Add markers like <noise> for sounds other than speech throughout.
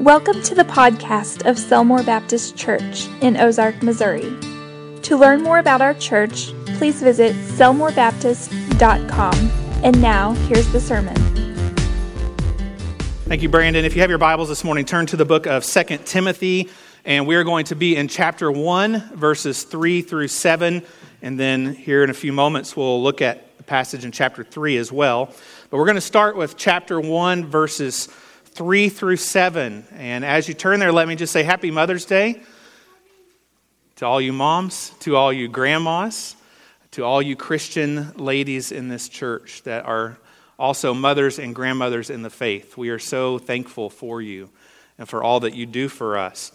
Welcome to the podcast of Selmore Baptist Church in Ozark, Missouri. To learn more about our church, please visit selmorebaptist.com. And now, here's the sermon. Thank you, Brandon. If you have your Bibles this morning, turn to the book of Second Timothy, and we are going to be in chapter 1, verses 3 through 7. And then here in a few moments, we'll look at the passage in chapter 3 as well. But we're going to start with chapter 1, verses 3 through 7. And as you turn there, let me just say Happy Mother's Day to all you moms, to all you grandmas, to all you Christian ladies in this church that are also mothers and grandmothers in the faith. We are so thankful for you and for all that you do for us.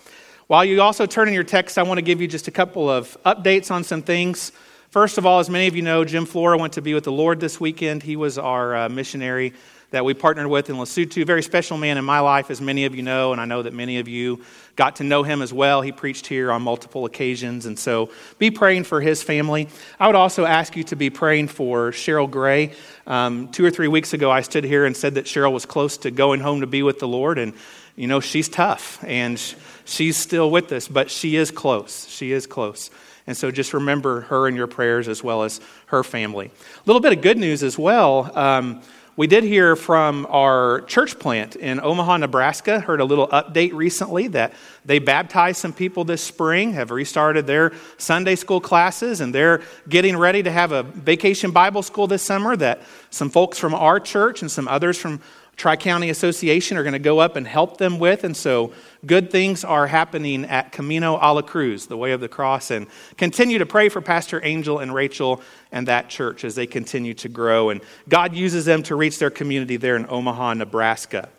While you also turn in your text, I want to give you just a couple of updates on some things. First of all, as many of you know, Jim Flora went to be with the Lord this weekend. He was our uh, missionary that we partnered with in Lesotho. Very special man in my life, as many of you know, and I know that many of you got to know him as well. He preached here on multiple occasions, and so be praying for his family. I would also ask you to be praying for Cheryl Gray. Um, two or three weeks ago, I stood here and said that Cheryl was close to going home to be with the Lord, and you know, she's tough and she's still with us, but she is close. She is close. And so just remember her in your prayers as well as her family. A little bit of good news as well. Um, we did hear from our church plant in Omaha, Nebraska. Heard a little update recently that they baptized some people this spring, have restarted their Sunday school classes, and they're getting ready to have a vacation Bible school this summer that some folks from our church and some others from Tri County Association are going to go up and help them with. And so good things are happening at Camino a la Cruz, the way of the cross. And continue to pray for Pastor Angel and Rachel and that church as they continue to grow. And God uses them to reach their community there in Omaha, Nebraska.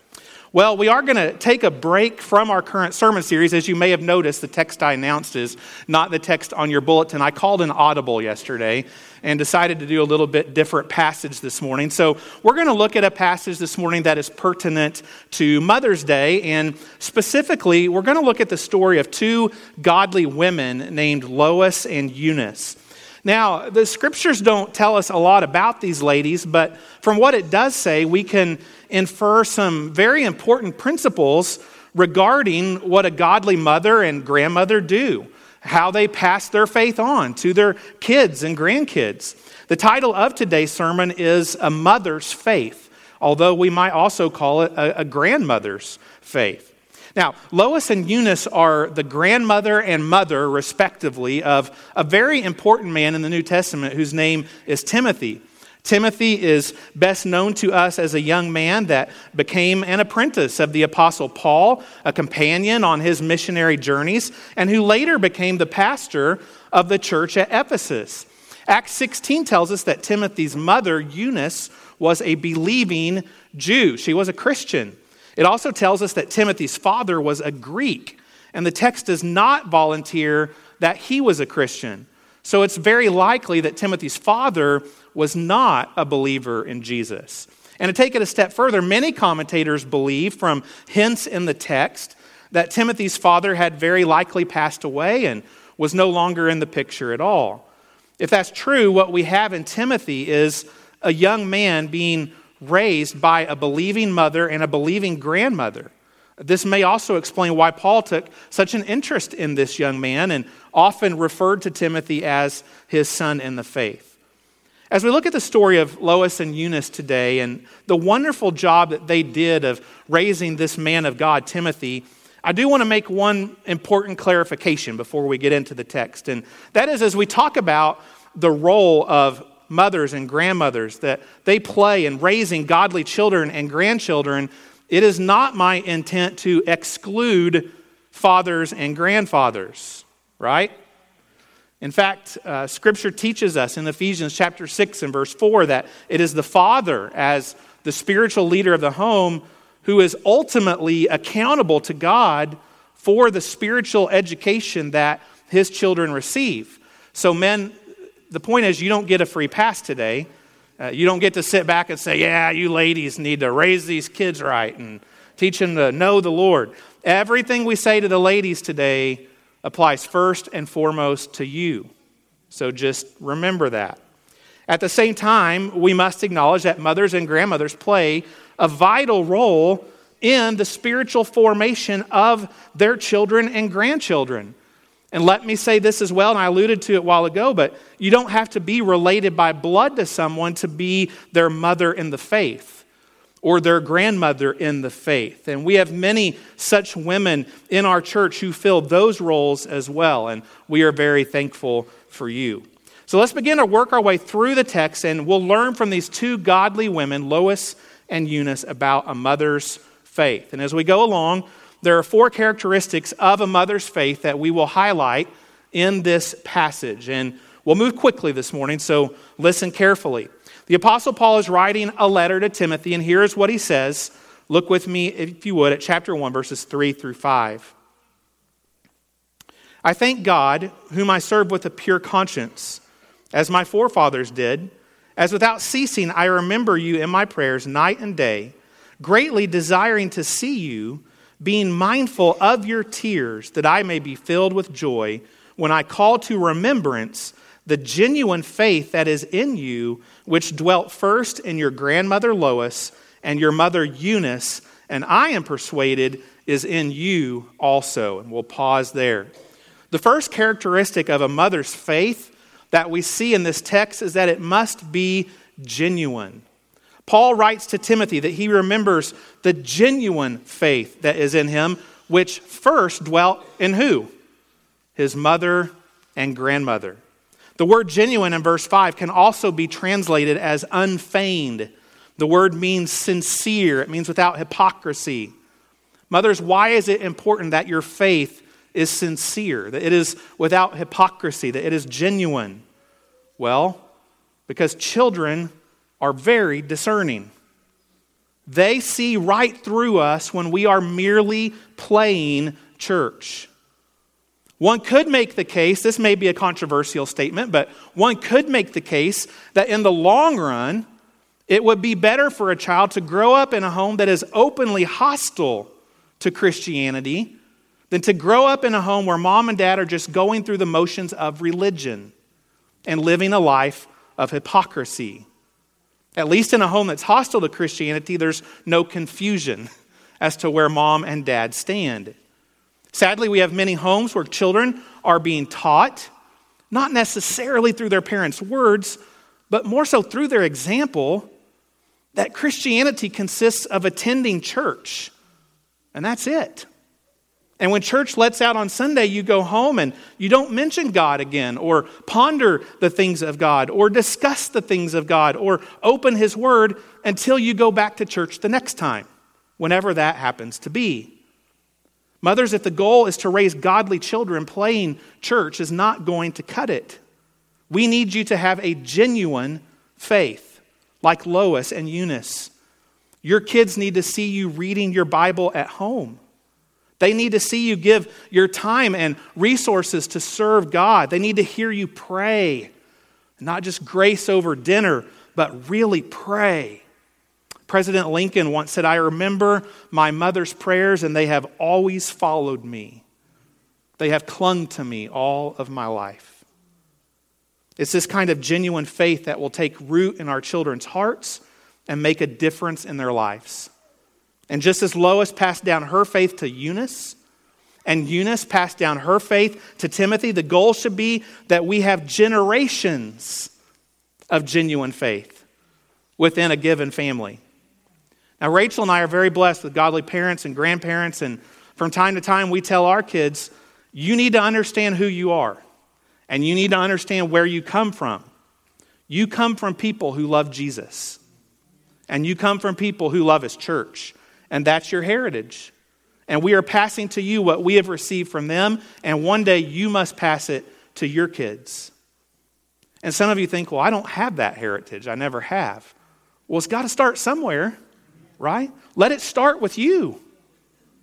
Well, we are going to take a break from our current sermon series. As you may have noticed, the text I announced is not the text on your bulletin. I called an audible yesterday and decided to do a little bit different passage this morning. So, we're going to look at a passage this morning that is pertinent to Mother's Day. And specifically, we're going to look at the story of two godly women named Lois and Eunice. Now, the scriptures don't tell us a lot about these ladies, but from what it does say, we can infer some very important principles regarding what a godly mother and grandmother do, how they pass their faith on to their kids and grandkids. The title of today's sermon is A Mother's Faith, although we might also call it a, a grandmother's faith. Now, Lois and Eunice are the grandmother and mother, respectively, of a very important man in the New Testament whose name is Timothy. Timothy is best known to us as a young man that became an apprentice of the Apostle Paul, a companion on his missionary journeys, and who later became the pastor of the church at Ephesus. Acts 16 tells us that Timothy's mother, Eunice, was a believing Jew. She was a Christian. It also tells us that Timothy's father was a Greek, and the text does not volunteer that he was a Christian. So it's very likely that Timothy's father was not a believer in Jesus. And to take it a step further, many commentators believe from hints in the text that Timothy's father had very likely passed away and was no longer in the picture at all. If that's true, what we have in Timothy is a young man being raised by a believing mother and a believing grandmother. This may also explain why Paul took such an interest in this young man and often referred to Timothy as his son in the faith. As we look at the story of Lois and Eunice today and the wonderful job that they did of raising this man of God, Timothy, I do want to make one important clarification before we get into the text. And that is as we talk about the role of mothers and grandmothers that they play in raising godly children and grandchildren, it is not my intent to exclude fathers and grandfathers, right? In fact, uh, Scripture teaches us in Ephesians chapter 6 and verse 4 that it is the father, as the spiritual leader of the home, who is ultimately accountable to God for the spiritual education that his children receive. So, men, the point is, you don't get a free pass today. Uh, you don't get to sit back and say, Yeah, you ladies need to raise these kids right and teach them to know the Lord. Everything we say to the ladies today applies first and foremost to you. So just remember that. At the same time, we must acknowledge that mothers and grandmothers play a vital role in the spiritual formation of their children and grandchildren. And let me say this as well, and I alluded to it a while ago, but you don't have to be related by blood to someone to be their mother in the faith or their grandmother in the faith. And we have many such women in our church who fill those roles as well, and we are very thankful for you. So let's begin to work our way through the text, and we'll learn from these two godly women, Lois and Eunice, about a mother's faith. And as we go along, there are four characteristics of a mother's faith that we will highlight in this passage. And we'll move quickly this morning, so listen carefully. The Apostle Paul is writing a letter to Timothy, and here's what he says. Look with me, if you would, at chapter 1, verses 3 through 5. I thank God, whom I serve with a pure conscience, as my forefathers did, as without ceasing I remember you in my prayers night and day, greatly desiring to see you, being mindful of your tears, that I may be filled with joy when I call to remembrance the genuine faith that is in you, which dwelt first in your grandmother Lois and your mother Eunice, and I am persuaded is in you also. And we'll pause there. The first characteristic of a mother's faith that we see in this text is that it must be genuine. Paul writes to Timothy that he remembers the genuine faith that is in him, which first dwelt in who? His mother and grandmother. The word genuine in verse 5 can also be translated as unfeigned. The word means sincere, it means without hypocrisy. Mothers, why is it important that your faith is sincere, that it is without hypocrisy, that it is genuine? Well, because children are very discerning. They see right through us when we are merely playing church. One could make the case, this may be a controversial statement, but one could make the case that in the long run, it would be better for a child to grow up in a home that is openly hostile to Christianity than to grow up in a home where mom and dad are just going through the motions of religion and living a life of hypocrisy. At least in a home that's hostile to Christianity, there's no confusion as to where mom and dad stand. Sadly, we have many homes where children are being taught, not necessarily through their parents' words, but more so through their example, that Christianity consists of attending church. And that's it. And when church lets out on Sunday, you go home and you don't mention God again, or ponder the things of God, or discuss the things of God, or open His Word until you go back to church the next time, whenever that happens to be. Mothers, if the goal is to raise godly children, playing church is not going to cut it. We need you to have a genuine faith, like Lois and Eunice. Your kids need to see you reading your Bible at home. They need to see you give your time and resources to serve God. They need to hear you pray, not just grace over dinner, but really pray. President Lincoln once said, I remember my mother's prayers, and they have always followed me. They have clung to me all of my life. It's this kind of genuine faith that will take root in our children's hearts and make a difference in their lives. And just as Lois passed down her faith to Eunice, and Eunice passed down her faith to Timothy, the goal should be that we have generations of genuine faith within a given family. Now, Rachel and I are very blessed with godly parents and grandparents, and from time to time, we tell our kids, you need to understand who you are, and you need to understand where you come from. You come from people who love Jesus, and you come from people who love His church and that's your heritage. And we are passing to you what we have received from them, and one day you must pass it to your kids. And some of you think, well, I don't have that heritage. I never have. Well, it's got to start somewhere, right? Let it start with you.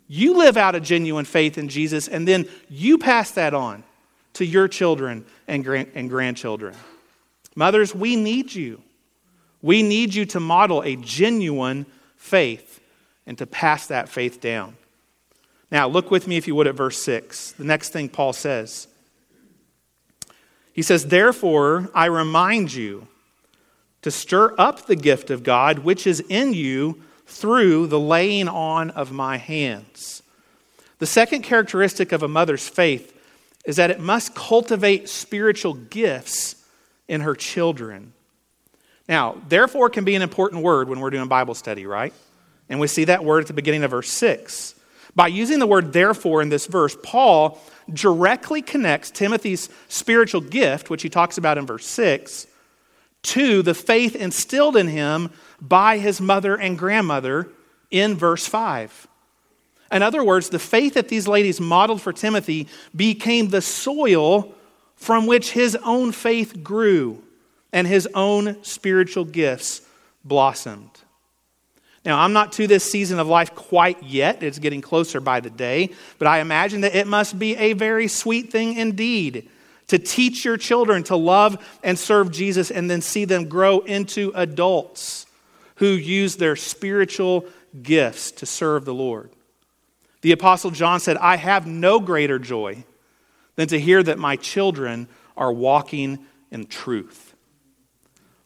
You live out a genuine faith in Jesus, and then you pass that on to your children and, grand- and grandchildren. Mothers, we need you. We need you to model a genuine faith and to pass that faith down. Now, look with me, if you would, at verse 6. The next thing Paul says. He says, Therefore, I remind you to stir up the gift of God which is in you through the laying on of my hands. The second characteristic of a mother's faith is that it must cultivate spiritual gifts in her children. Now, therefore can be an important word when we're doing Bible study, right? And we see that word at the beginning of verse 6. By using the word therefore in this verse, Paul directly connects Timothy's spiritual gift, which he talks about in verse 6, to the faith instilled in him by his mother and grandmother in verse 5. In other words, the faith that these ladies modeled for Timothy became the soil from which his own faith grew and his own spiritual gifts blossomed. Now, I'm not to this season of life quite yet. It's getting closer by the day. But I imagine that it must be a very sweet thing indeed to teach your children to love and serve Jesus and then see them grow into adults who use their spiritual gifts to serve the Lord. The Apostle John said, I have no greater joy than to hear that my children are walking in truth.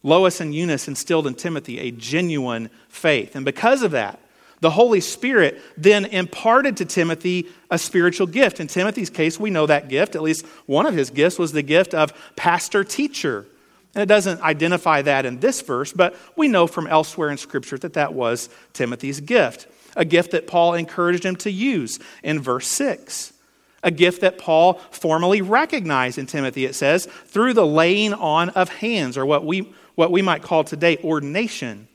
Lois and Eunice instilled in Timothy a genuine faith. And because of that, the Holy Spirit then imparted to Timothy a spiritual gift. In Timothy's case, we know that gift, at least one of his gifts, was the gift of pastor teacher. And it doesn't identify that in this verse, but we know from elsewhere in Scripture that that was Timothy's gift a gift that Paul encouraged him to use in verse 6. A gift that Paul formally recognized in Timothy, it says, through the laying on of hands, or what we, what we might call today ordination.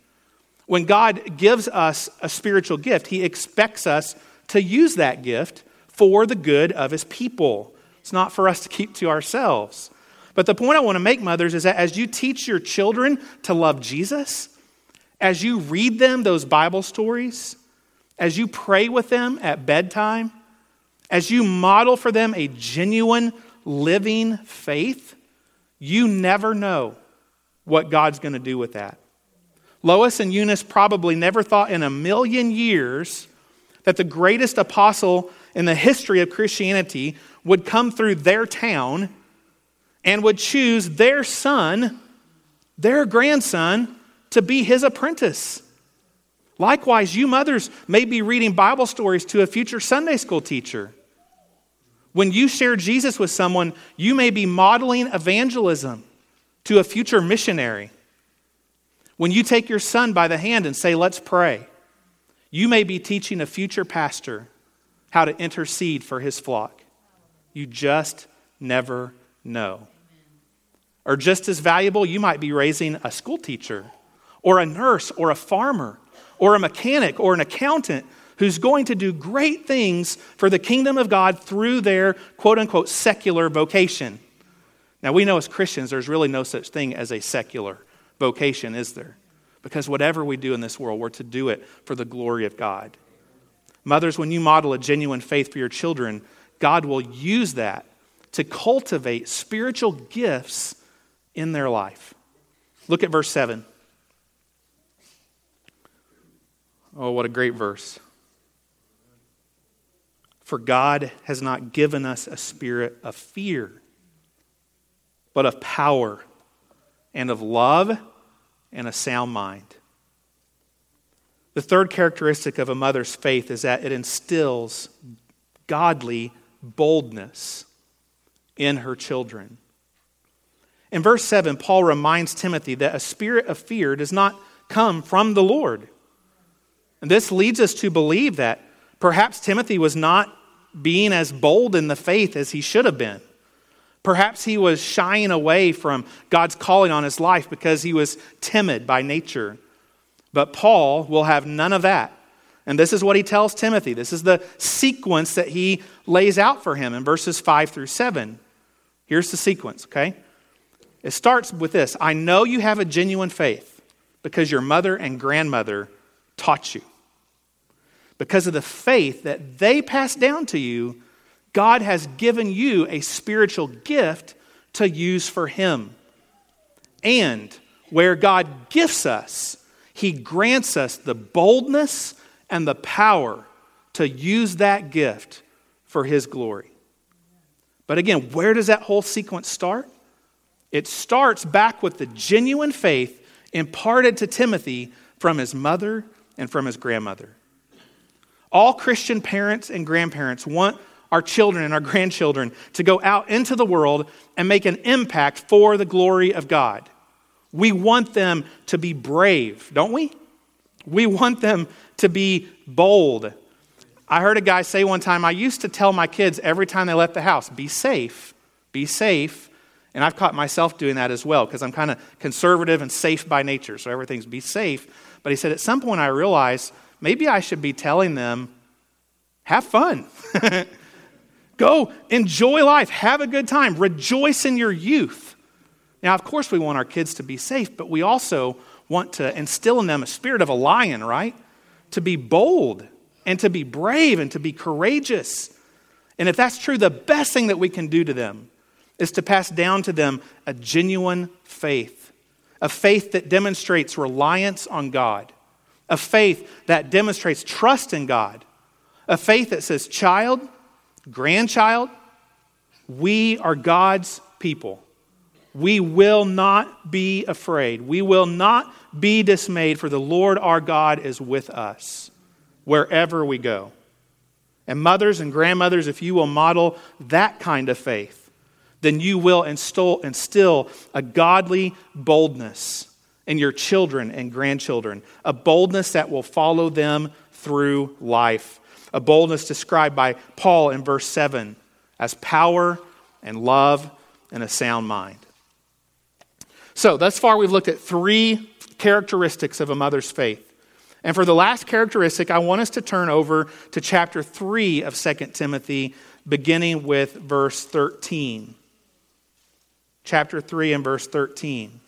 When God gives us a spiritual gift, he expects us to use that gift for the good of his people. It's not for us to keep to ourselves. But the point I want to make, mothers, is that as you teach your children to love Jesus, as you read them those Bible stories, as you pray with them at bedtime, as you model for them a genuine, living faith, you never know what God's going to do with that. Lois and Eunice probably never thought in a million years that the greatest apostle in the history of Christianity would come through their town and would choose their son, their grandson, to be his apprentice. Likewise, you mothers may be reading Bible stories to a future Sunday school teacher. When you share Jesus with someone, you may be modeling evangelism to a future missionary. When you take your son by the hand and say, Let's pray, you may be teaching a future pastor how to intercede for his flock. You just never know. Or just as valuable, you might be raising a school teacher, or a nurse, or a farmer, or a mechanic or an accountant who's going to do great things for the kingdom of God through their quote unquote secular vocation. Now, we know as Christians there's really no such thing as a secular vocation, is there? Because whatever we do in this world, we're to do it for the glory of God. Mothers, when you model a genuine faith for your children, God will use that to cultivate spiritual gifts in their life. Look at verse 7. Oh, what a great verse. For God has not given us a spirit of fear, but of power and of love and a sound mind. The third characteristic of a mother's faith is that it instills godly boldness in her children. In verse 7, Paul reminds Timothy that a spirit of fear does not come from the Lord. And this leads us to believe that perhaps Timothy was not being as bold in the faith as he should have been. Perhaps he was shying away from God's calling on his life because he was timid by nature. But Paul will have none of that. And this is what he tells Timothy. This is the sequence that he lays out for him in verses 5 through 7. Here's the sequence, okay? It starts with this I know you have a genuine faith because your mother and grandmother taught you because of the faith that they passed down to you, God has given you a spiritual gift to use for Him. And where God gifts us, He grants us the boldness and the power to use that gift for His glory. But again, where does that whole sequence start? It starts back with the genuine faith imparted to Timothy from his mother and from his grandmother. All Christian parents and grandparents want our children and our <laughs> grandchildren to go out into the world and make an impact for the glory of God. We want them to be brave, don't we? We want them to be bold. I heard a guy say one time, I used to tell my kids every time they left the house, be safe, be safe. And I've caught myself doing that as well because I'm kind of conservative and safe by nature. So everything's be safe. But he said, at some point I realized maybe I should be telling them, have fun. <laughs> Go enjoy life, have a good time, rejoice in your youth. Now, of course, we want our kids to be safe, but we also want to instill in them a spirit of a lion, right? To be bold and to be brave and to be courageous. And if that's true, the best thing that we can do to them is to pass down to them a genuine faith, a faith that demonstrates reliance on God, a faith that demonstrates trust in God, a faith that says, Child, grandchild, we are God's people. We will not be afraid. We will not be dismayed, for the Lord our God is with us wherever we go. And mothers and grandmothers, if you will model that kind of faith, then you will instill, instill a godly boldness in your children and grandchildren, a boldness that will follow them through life, a boldness described by Paul in verse 7 as power and love and a sound mind. So, thus far, we've looked at three characteristics of a mother's faith. And for the last characteristic, I want us to turn over to chapter 3 of 2 Timothy, beginning with verse 13. Chapter 3 and verse 13.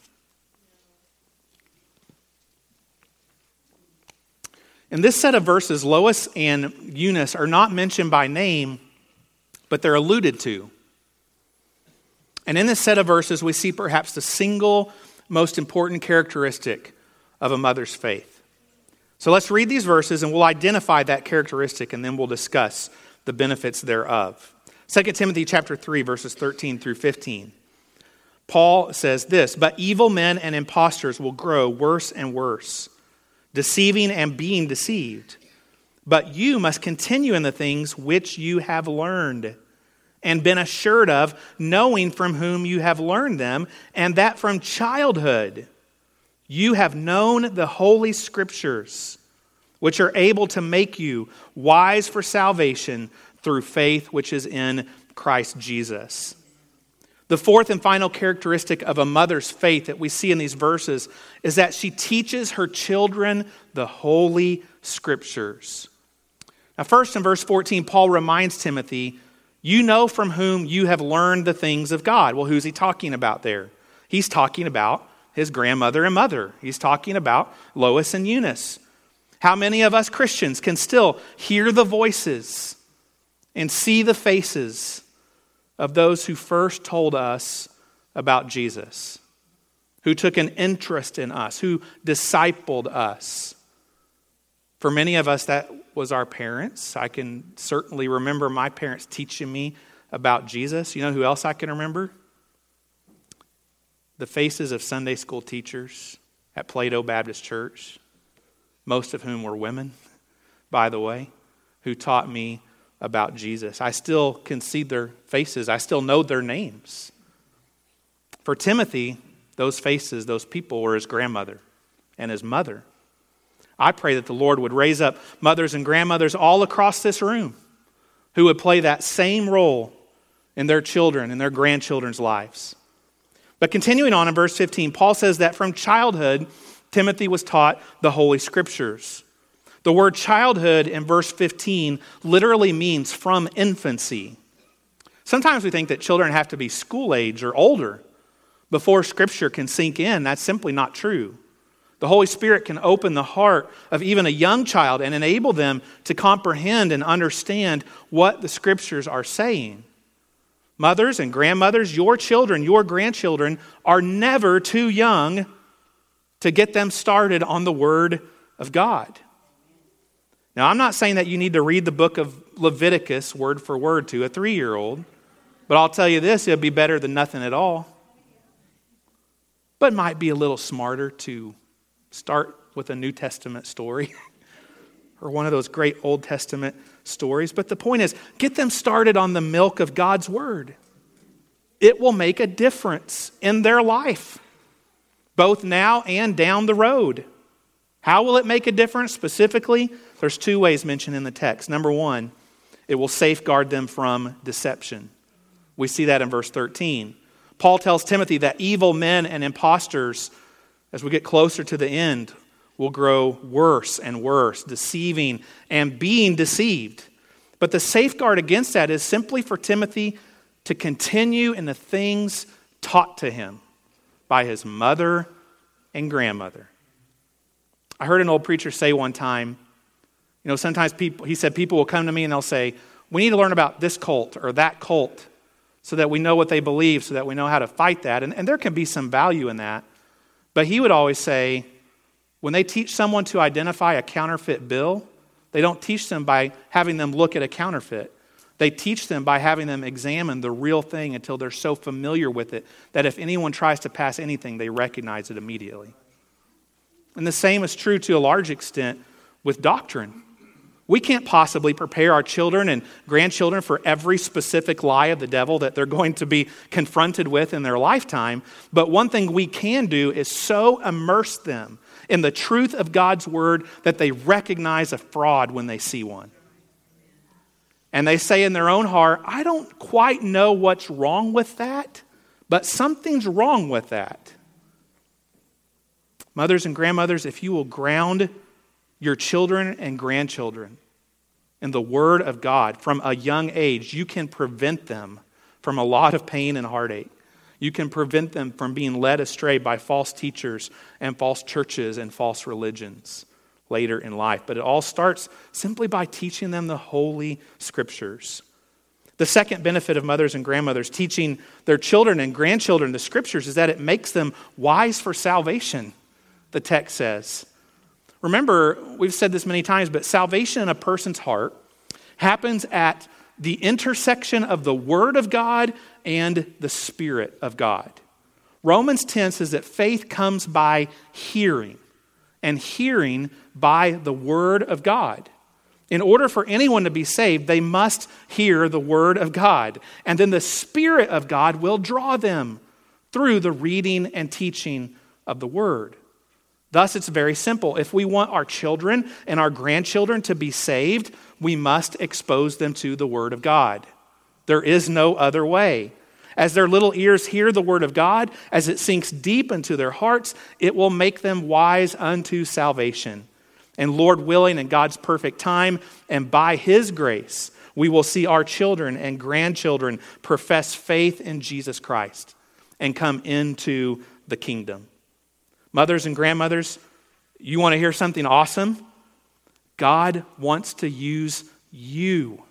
In this set of verses, Lois and Eunice are not mentioned by name, but they're alluded to. And in this set of verses, we see perhaps the single most important characteristic of a mother's faith. So let's read these verses and we'll identify that characteristic and then we'll discuss the benefits thereof. 2 Timothy chapter 3 verses 13 through 15. Paul says this, but evil men and impostors will grow worse and worse, deceiving and being deceived. But you must continue in the things which you have learned and been assured of, knowing from whom you have learned them, and that from childhood you have known the Holy Scriptures, which are able to make you wise for salvation through faith which is in Christ Jesus. The fourth and final characteristic of a mother's faith that we see in these verses is that she teaches her children the Holy Scriptures. Now, first in verse 14, Paul reminds Timothy you know from whom you have learned the things of God. Well, who's he talking about there? He's talking about his grandmother and mother. He's talking about Lois and Eunice. How many of us Christians can still hear the voices and see the faces of those who first told us about Jesus, who took an interest in us, who discipled us? For many of us, that was our parents. I can certainly remember my parents teaching me about Jesus. You know who else I can remember? The faces of Sunday school teachers at Plato Baptist Church, most of whom were women, by the way, who taught me about Jesus. I still can see their faces, I still know their names. For Timothy, those faces, those people were his grandmother and his mother. I pray that the Lord would raise up mothers and grandmothers all across this room who would play that same role in their children and their grandchildren's lives. But continuing on in verse 15, Paul says that from childhood, Timothy was taught the Holy Scriptures. The word childhood in verse 15 literally means from infancy. Sometimes we think that children have to be school age or older before Scripture can sink in. That's simply not true. The Holy Spirit can open the heart of even a young child and enable them to comprehend and understand what the Scriptures are saying. Mothers and grandmothers, your children, your grandchildren are never too young to get them started on the Word of God. Now, I'm not saying that you need to read the book of Leviticus word for word to a three year old, but I'll tell you this it'll be better than nothing at all. But might be a little smarter to Start with a New Testament story <laughs> or one of those great Old Testament stories. But the point is, get them started on the milk of God's Word. It will make a difference in their life, both now and down the road. How will it make a difference specifically? There's two ways mentioned in the text. Number one, it will safeguard them from deception. We see that in verse 13. Paul tells Timothy that evil men and impostors, as we get closer to the end, will grow worse and worse, deceiving and being deceived. But the safeguard against that is simply for Timothy to continue in the things taught to him by his mother and grandmother. I heard an old preacher say one time, you know, sometimes people, he said, people will come to me and they'll say, we need to learn about this cult or that cult so that we know what they believe, so that we know how to fight that. And, and there can be some value in that. But he would always say, when they teach someone to identify a counterfeit bill, they don't teach them by having them look at a counterfeit. They teach them by having them examine the real thing until they're so familiar with it that if anyone tries to pass anything, they recognize it immediately. And the same is true to a large extent with doctrine. We can't possibly prepare our children and grandchildren for every specific lie of the devil that they're going to be confronted with in their lifetime. But one thing we can do is so immerse them in the truth of God's word that they recognize a fraud when they see one. And they say in their own heart, I don't quite know what's wrong with that, but something's wrong with that. Mothers and grandmothers, if you will ground your children and grandchildren in the Word of God from a young age, you can prevent them from a lot of pain and heartache. You can prevent them from being led astray by false teachers and false churches and false religions later in life. But it all starts simply by teaching them the Holy Scriptures. The second benefit of mothers and grandmothers teaching their children and grandchildren the Scriptures is that it makes them wise for salvation, the text says. Remember, we've said this many times, but salvation in a person's heart happens at the intersection of the Word of God and the Spirit of God. Romans 10 says that faith comes by hearing, and hearing by the Word of God. In order for anyone to be saved, they must hear the Word of God. And then the Spirit of God will draw them through the reading and teaching of the Word. Thus, it's very simple. If we want our children and our grandchildren to be saved, we must expose them to the Word of God. There is no other way. As their little ears hear the Word of God, as it sinks deep into their hearts, it will make them wise unto salvation. And Lord willing, in God's perfect time, and by His grace, we will see our children and grandchildren profess faith in Jesus Christ and come into the kingdom. Mothers and grandmothers, you want to hear something awesome? God wants to use you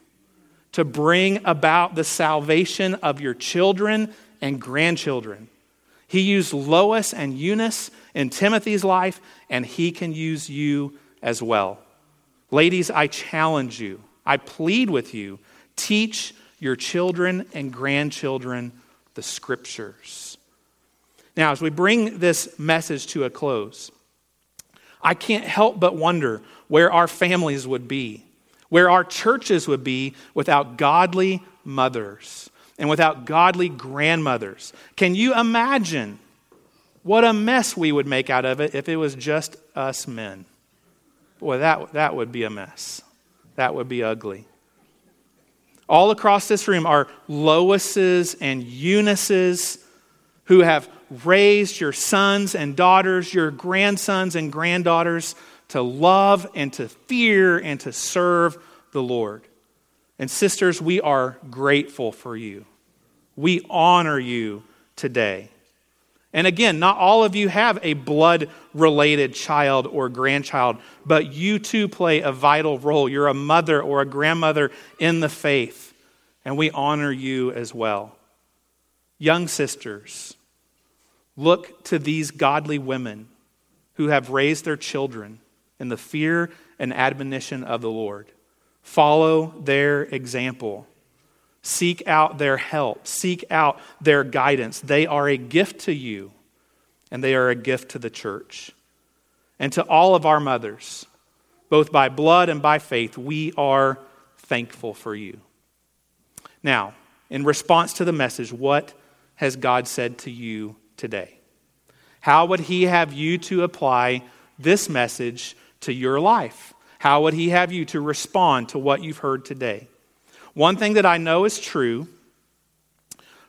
to bring about the salvation of your children and grandchildren. He used Lois and Eunice in Timothy's life, and he can use you as well. Ladies, I challenge you, I plead with you, teach your children and grandchildren the scriptures. Now, as we bring this message to a close, I can't help but wonder where our families would be, where our churches would be without godly mothers and without godly grandmothers. Can you imagine what a mess we would make out of it if it was just us men? Boy, that, that would be a mess. That would be ugly. All across this room are Loises and Eunices who have raised your sons and daughters, your grandsons and granddaughters to love and to fear and to serve the Lord. And sisters, we are grateful for you. We honor you today. And again, not all of you have a blood related child or grandchild, but you too play a vital role. You're a mother or a grandmother in the faith, and we honor you as well. Young sisters, Look to these godly women who have raised their children in the fear and admonition of the Lord. Follow their example. Seek out their help. Seek out their guidance. They are a gift to you, and they are a gift to the church. And to all of our mothers, both by blood and by faith, we are thankful for you. Now, in response to the message, what has God said to you today? How would He have you to apply this message to your life? How would He have you to respond to what you've heard today? One thing that I know is true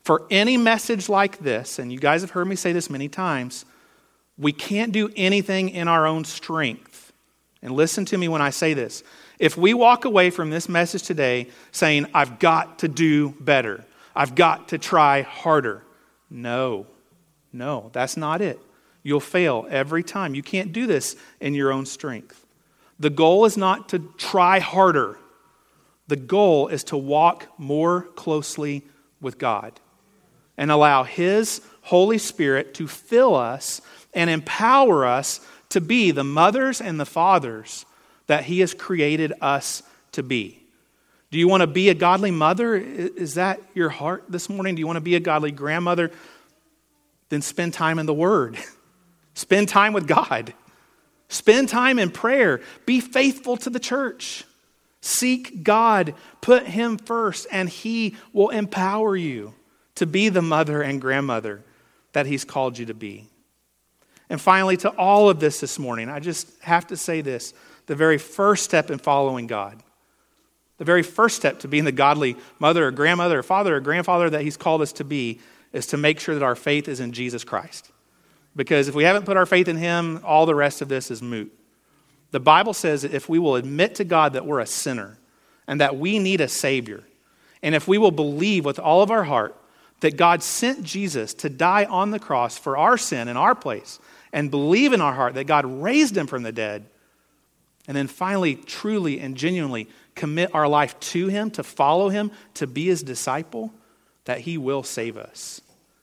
for any message like this, and you guys have heard me say this many times, we can't do anything in our own strength. And listen to me when I say this. If we walk away from this message today saying, I've got to do better, I've got to try harder, no, no, that's not it. You'll fail every time. You can't do this in your own strength. The goal is not to try harder, the goal is to walk more closely with God and allow His Holy Spirit to fill us and empower us to be the mothers and the fathers that He has created us to be. Do you want to be a godly mother? Is that your heart this morning? Do you want to be a godly grandmother? Then spend time in the Word, <laughs> spend time with God, spend time in prayer, be faithful to the church. Seek God, put Him first, and He will empower you to be the mother and grandmother that He's called you to be. And finally, to all of this this morning, I just have to say this the very first step in following God, the very first step to being the godly mother or grandmother or father or grandfather that He's called us to be is to make sure that our faith is in Jesus Christ. Because if we haven't put our faith in Him, all the rest of this is moot. The Bible says that if we will admit to God that we're a sinner and that we need a Savior, and if we will believe with all of our heart that God sent Jesus to die on the cross for our sin in our place, and believe in our heart that God raised him from the dead, and then finally, truly and genuinely commit our life to him, to follow him, to be his disciple, that he will save us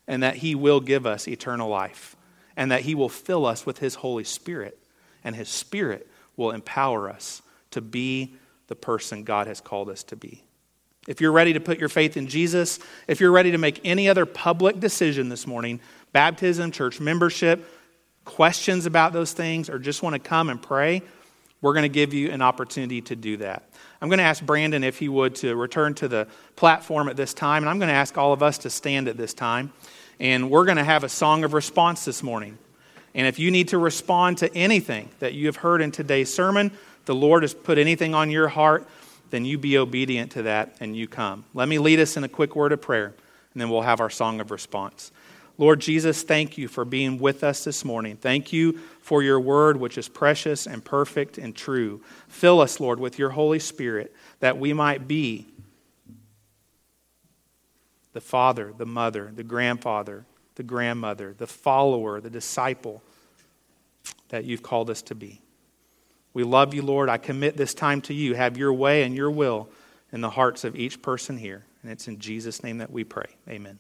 and that he will give us eternal life and that he will fill us with his Holy Spirit and his Spirit will empower us to be the person God has called us to be. If you're ready to put your faith in Jesus, if you're ready to make any other public decision this morning, baptism, church membership, questions about those things, or just want to come and pray, we're going to give you an opportunity to do that. I'm going to ask Brandon if he would to return to the platform at this time, and I'm going to ask all of us to stand at this time. And we're going to have a song of response this morning. And if you need to respond to anything that you have heard in today's sermon, the Lord has put anything on your heart, then you be obedient to that and you come. Let me lead us in a quick word of prayer, and then we'll have our song of response. Lord Jesus, thank you for being with us this morning. Thank you for your word, which is precious and perfect and true. Fill us, Lord, with your Holy Spirit that we might be the father, the mother, the grandfather, the grandmother, the follower, the disciple that you've called us to be. We love you, Lord. I commit this time to you. Have your way and your will in the hearts of each person here. And it's in Jesus' name that we pray. Amen.